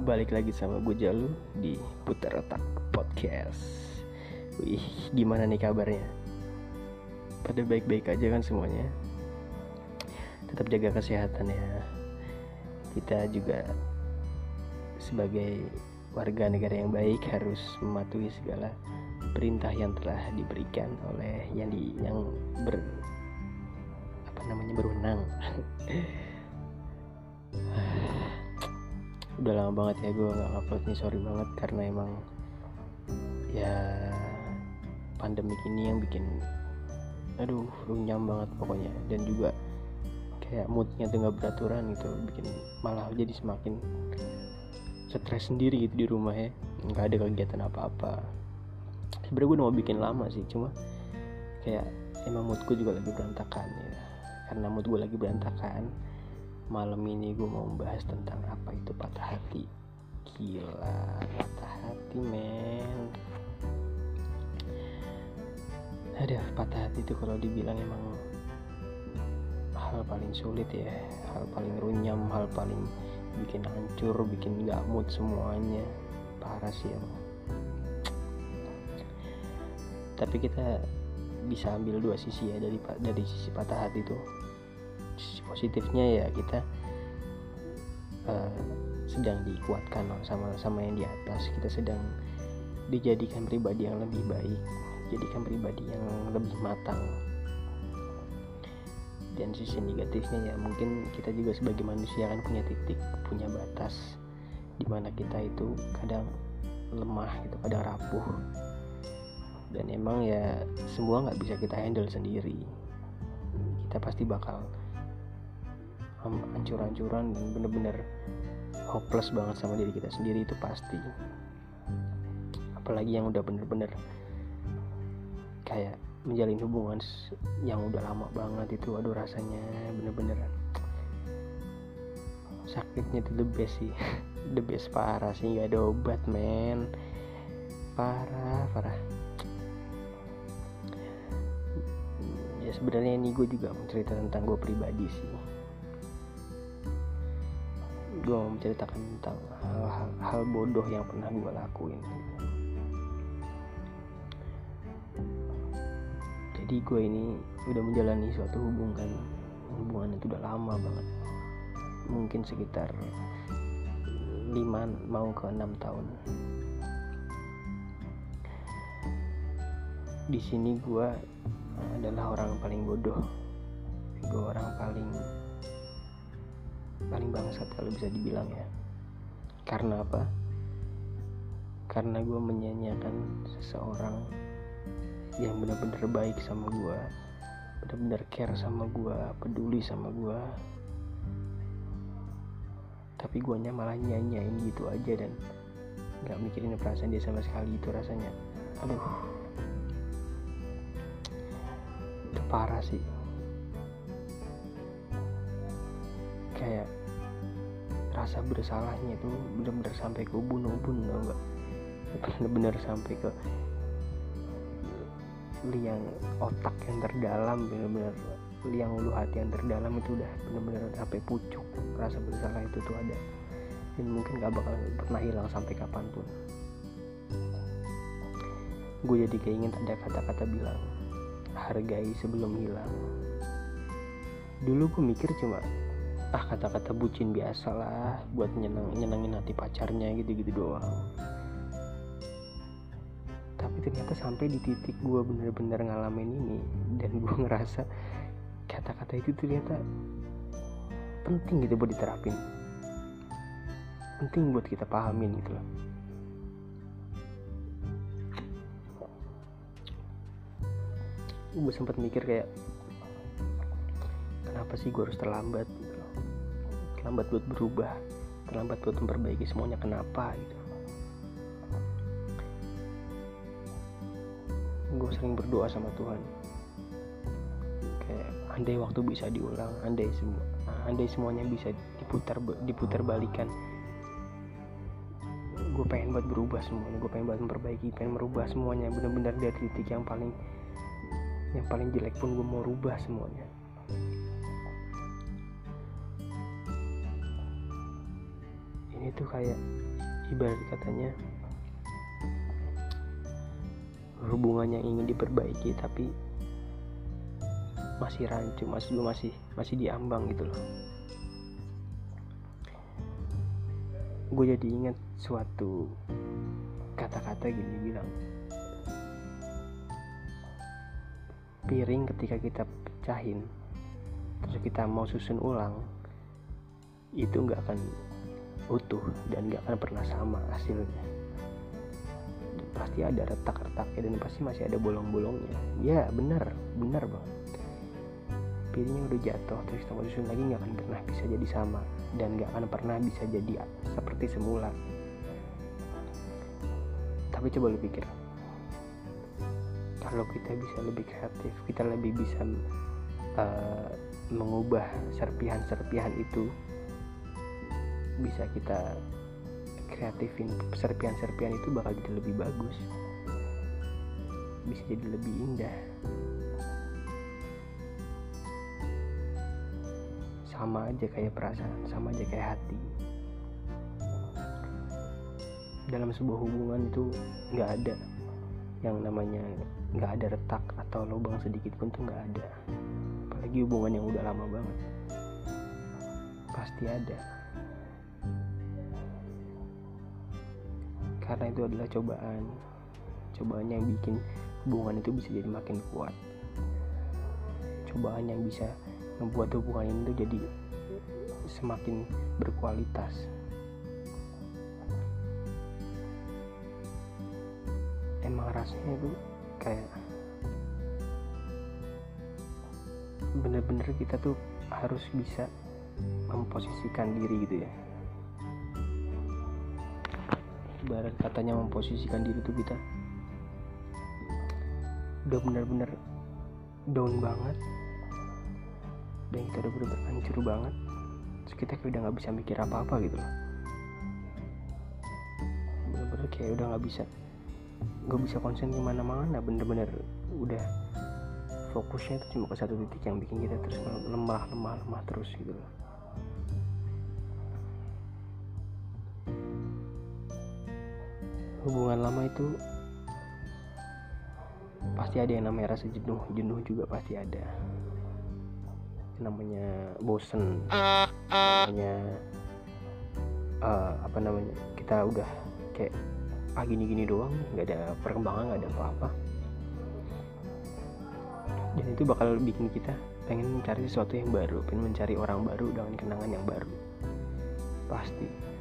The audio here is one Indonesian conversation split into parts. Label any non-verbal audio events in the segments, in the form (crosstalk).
balik lagi sama gue Jalu di Putar Otak Podcast. Wih, gimana nih kabarnya? Pada baik-baik aja kan semuanya? Tetap jaga kesehatan ya. Kita juga sebagai warga negara yang baik harus mematuhi segala perintah yang telah diberikan oleh yang di yang ber apa namanya berwenang. (laughs) udah lama banget ya gue nggak upload nih sorry banget karena emang ya pandemik ini yang bikin aduh runyam banget pokoknya. Dan juga kayak moodnya tuh nggak beraturan gitu bikin malah jadi semakin stres sendiri gitu di rumah ya. Nggak ada kegiatan apa-apa. Sebenarnya gue udah mau bikin lama sih cuma kayak emang moodku juga lagi berantakan ya. Karena mood gue lagi berantakan malam ini gue mau membahas tentang apa itu patah hati. Gila patah hati men. Ada patah hati itu kalau dibilang emang hal paling sulit ya. Hal paling runyam hal paling bikin hancur bikin gak mood semuanya. Parah sih emang. Tapi kita bisa ambil dua sisi ya dari dari sisi patah hati itu positifnya ya kita uh, sedang dikuatkan sama sama yang di atas. Kita sedang dijadikan pribadi yang lebih baik jadikan pribadi yang lebih matang. Dan sisi negatifnya ya mungkin kita juga sebagai manusia kan punya titik punya batas di mana kita itu kadang lemah gitu kadang rapuh. Dan emang ya semua nggak bisa kita handle sendiri. Kita pasti bakal hancur-hancuran dan bener-bener hopeless banget sama diri kita sendiri itu pasti. Apalagi yang udah bener-bener kayak menjalin hubungan yang udah lama banget itu aduh rasanya bener-bener sakitnya itu the best sih. (laughs) The best parah sih nggak ada obat men. Parah parah. Ya sebenarnya ini gue juga mau cerita tentang gue pribadi sih gue mau menceritakan tentang hal-hal hal bodoh yang pernah gue lakuin. Jadi gue ini udah menjalani suatu hubungan. Hubungan itu udah lama banget. Mungkin sekitar 5 mau ke 6 tahun. Di sini gue adalah orang paling bodoh. Gue orang paling paling bangsat kalau bisa dibilang ya. Karena apa? Karena gue menyanyiakan seseorang yang benar-benar baik sama gue benar-benar care sama gue peduli sama gue tapi guanya malah nyanyain gitu aja dan nggak mikirin perasaan dia sama sekali itu rasanya. Aduh. Itu parah sih kayak rasa bersalahnya itu benar-benar sampai ke ubun-ubun tau nggak? Benar-benar sampai ke liang otak yang terdalam benar-benar liang ulu hati yang terdalam itu udah benar-benar sampai pucuk. Rasa bersalah itu tuh ada. Dan mungkin gak bakal pernah hilang sampai kapan pun. Gue jadi keinget ada kata-kata bilang hargai sebelum hilang. Dulu gue mikir cuma ah kata-kata bucin biasa lah buat nyeneng nyenengin hati pacarnya gitu-gitu doang. Tapi ternyata sampai di titik gue bener-bener ngalamin ini dan gue (laughs) ngerasa kata-kata itu ternyata penting gitu buat diterapin. Penting buat kita pahamin gitu loh. Gue sempat mikir kayak kenapa sih gue harus terlambat terlambat buat berubah terlambat buat memperbaiki semuanya kenapa gitu. Gue sering berdoa sama Tuhan. Kayak andai waktu bisa diulang andai semua andai semuanya bisa diputar diputar balikan. Gue pengen buat berubah semuanya gue pengen buat memperbaiki pengen merubah semuanya. Benar-benar dari titik yang paling yang paling jelek pun gue mau rubah semuanya itu kayak ibarat katanya hubungan yang ingin diperbaiki tapi masih rancu masih masih masih diambang gitu loh. Gue jadi ingat suatu kata-kata gini bilang piring ketika kita pecahin terus kita mau susun ulang itu nggak akan utuh dan nggak akan pernah sama hasilnya. Pasti ada retak-retaknya dan pasti masih ada bolong-bolongnya. Ya benar benar bang. Piringnya udah jatuh terus kita mau susun lagi nggak akan pernah bisa jadi sama dan nggak akan pernah bisa jadi seperti semula. Tapi coba lu pikir kalau kita bisa lebih kreatif kita lebih bisa uh, mengubah serpihan-serpihan itu bisa kita kreatifin serpihan-serpihan itu bakal jadi lebih bagus. Bisa jadi lebih indah. Sama aja kayak perasaan sama aja kayak hati. Dalam sebuah hubungan itu nggak ada yang namanya nggak ada retak atau lubang sedikit pun tuh nggak ada. Apalagi hubungan yang udah lama banget. Pasti ada karena itu adalah cobaan. Cobaan yang bikin hubungan itu bisa jadi makin kuat. Cobaan yang bisa membuat hubungan itu jadi semakin berkualitas. Emang rasanya itu kayak bener-bener kita tuh harus bisa memposisikan diri gitu ya ibarat katanya memposisikan diri tuh kita udah bener-bener down banget. Dan kita udah bener-bener hancur banget. Terus kita kayak udah nggak bisa mikir apa-apa gitu loh. Bener-bener kayak udah nggak bisa nggak bisa konsen ke mana-mana. Bener-bener udah fokusnya itu cuma ke satu titik yang bikin kita terus lemah lemah lemah terus gitu loh hubungan lama itu pasti ada yang namanya rasa jenuh. Jenuh juga pasti ada. Namanya bosen. Namanya uh, apa namanya kita udah kayak ah gini gini doang nggak ada perkembangan nggak ada apa-apa. Dan itu bakal bikin kita pengen mencari sesuatu yang baru pengen mencari orang baru dengan kenangan yang baru. Pasti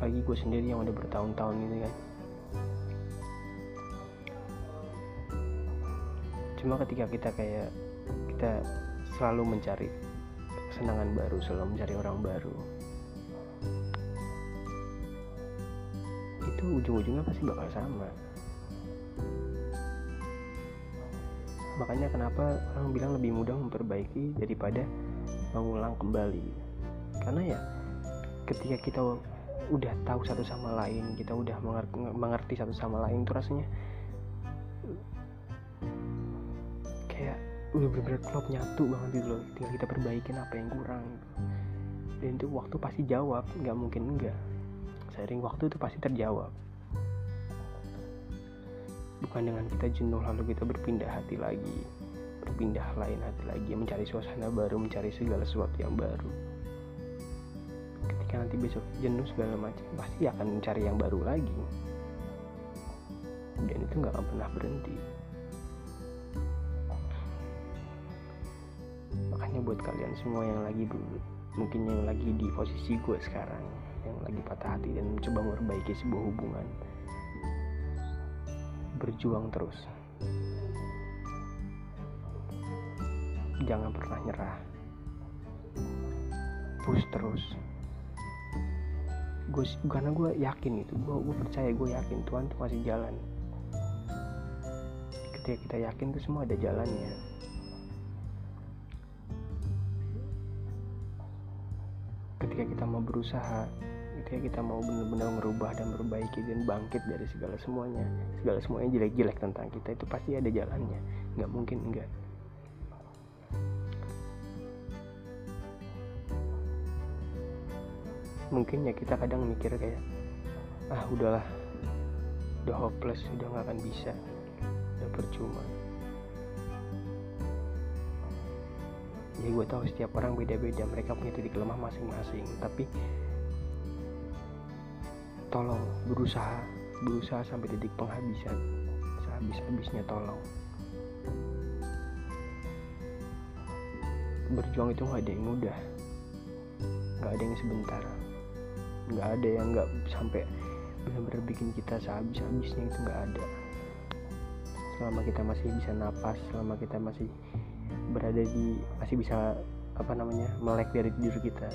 pagi gue sendiri yang udah bertahun-tahun gitu kan. Cuma ketika kita kayak kita selalu mencari kesenangan baru selalu mencari orang baru. Itu ujung-ujungnya pasti bakal sama. Makanya kenapa orang bilang lebih mudah memperbaiki daripada mengulang kembali. Karena ya ketika kita udah tahu satu sama lain kita udah mengerti, satu sama lain tuh rasanya. Kayak udah bener-bener klop nyatu banget gitu loh. Tinggal kita perbaikin apa yang kurang. Dan itu waktu pasti jawab nggak mungkin enggak seiring waktu itu pasti terjawab. Bukan dengan kita jenuh lalu kita berpindah hati lagi berpindah lain hati lagi mencari suasana baru mencari segala sesuatu yang baru ketika nanti besok jenuh segala macam pasti akan mencari yang baru lagi. Dan itu nggak akan pernah berhenti. Makanya buat kalian semua yang lagi mungkin yang lagi di posisi gue sekarang yang lagi patah hati dan mencoba memperbaiki sebuah hubungan berjuang terus. Jangan pernah nyerah. Push terus gue karena gue yakin itu gue gue percaya gue yakin Tuhan tuh masih jalan. Ketika kita yakin tuh semua ada jalannya. Ketika kita mau berusaha ketika kita mau benar-benar merubah dan memperbaiki dan bangkit dari segala semuanya segala semuanya jelek-jelek tentang kita itu pasti ada jalannya. Nggak mungkin enggak mungkin ya kita kadang mikir kayak ah udahlah udah hopeless udah nggak akan bisa udah percuma. Ya gue tahu setiap orang beda-beda mereka punya titik lemah masing-masing tapi tolong berusaha berusaha sampai titik penghabisan sehabis-habisnya tolong. Berjuang itu nggak ada yang mudah nggak ada yang sebentar nggak ada yang nggak sampai benar-benar bikin kita sehabis-habisnya itu nggak ada. Selama kita masih bisa napas selama kita masih berada di masih bisa apa namanya melek dari diri kita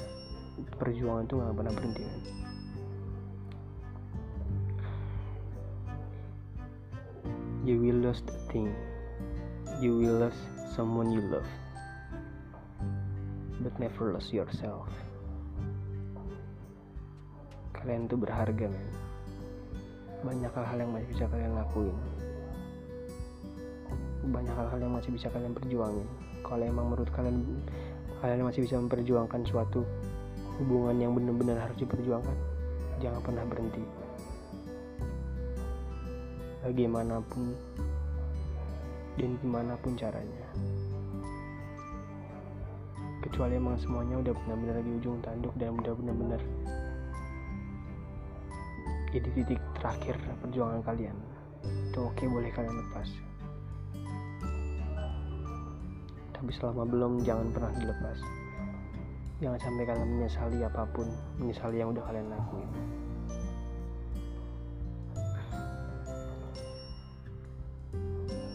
perjuangan itu nggak pernah berhenti kan? You will lose the thing. You will lose someone you love but never lose yourself kalian tuh berharga men. Banyak hal-hal yang masih bisa kalian lakuin. Banyak hal-hal yang masih bisa kalian perjuangin. Kalau emang menurut kalian kalian masih bisa memperjuangkan suatu hubungan yang benar-benar harus diperjuangkan jangan pernah berhenti. Bagaimanapun dan di mana pun caranya. Kecuali emang semuanya udah benar-benar di ujung tanduk dan udah benar-benar di titik terakhir perjuangan kalian. Itu oke boleh kalian lepas. Tapi selama belum jangan pernah dilepas. Jangan sampai kalian menyesali apa pun menyesali yang udah kalian lakuin.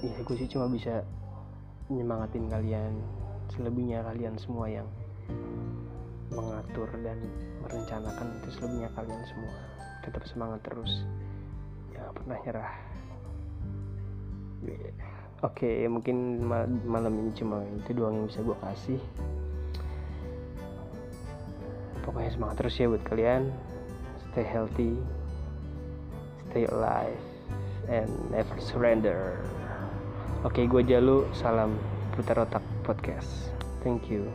Ya gue sih cuma bisa nyemangatin kalian selebihnya kalian semua yang mengatur dan merencanakan itu selebihnya kalian semua tetap semangat terus. Jangan pernah nyerah. Oke okay, mungkin malam ini cuma itu doang yang bisa gue kasih. Pokoknya semangat terus ya buat kalian. Stay healthy stay alive and never surrender. Oke okay, gue Jalu. Salam putar otak podcast. Thank you